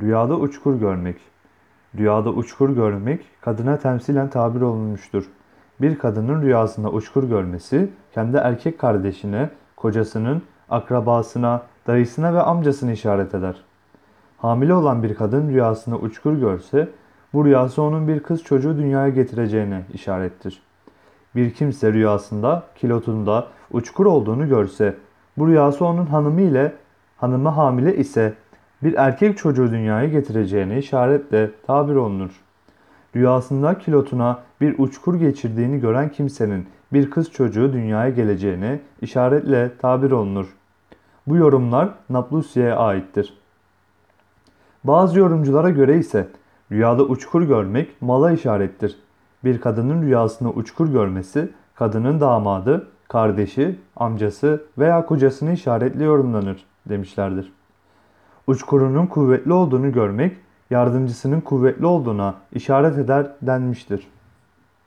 Rüyada uçkur görmek. Rüyada uçkur görmek kadına temsilen tabir olunmuştur. Bir kadının rüyasında uçkur görmesi kendi erkek kardeşine, kocasının, akrabasına, dayısına ve amcasını işaret eder. Hamile olan bir kadın rüyasında uçkur görse bu rüyası onun bir kız çocuğu dünyaya getireceğine işarettir. Bir kimse rüyasında kilotunda uçkur olduğunu görse bu rüyası onun hanımı ile hanımı hamile ise bir erkek çocuğu dünyaya getireceğine işaretle tabir olunur. Rüyasında kilotuna bir uçkur geçirdiğini gören kimsenin bir kız çocuğu dünyaya geleceğine işaretle tabir olunur. Bu yorumlar Naplusia'ya aittir. Bazı yorumculara göre ise rüyada uçkur görmek mala işarettir. Bir kadının rüyasında uçkur görmesi kadının damadı, kardeşi, amcası veya kocasını işaretli yorumlanır demişlerdir. Uçkurunun kuvvetli olduğunu görmek yardımcısının kuvvetli olduğuna işaret eder denmiştir.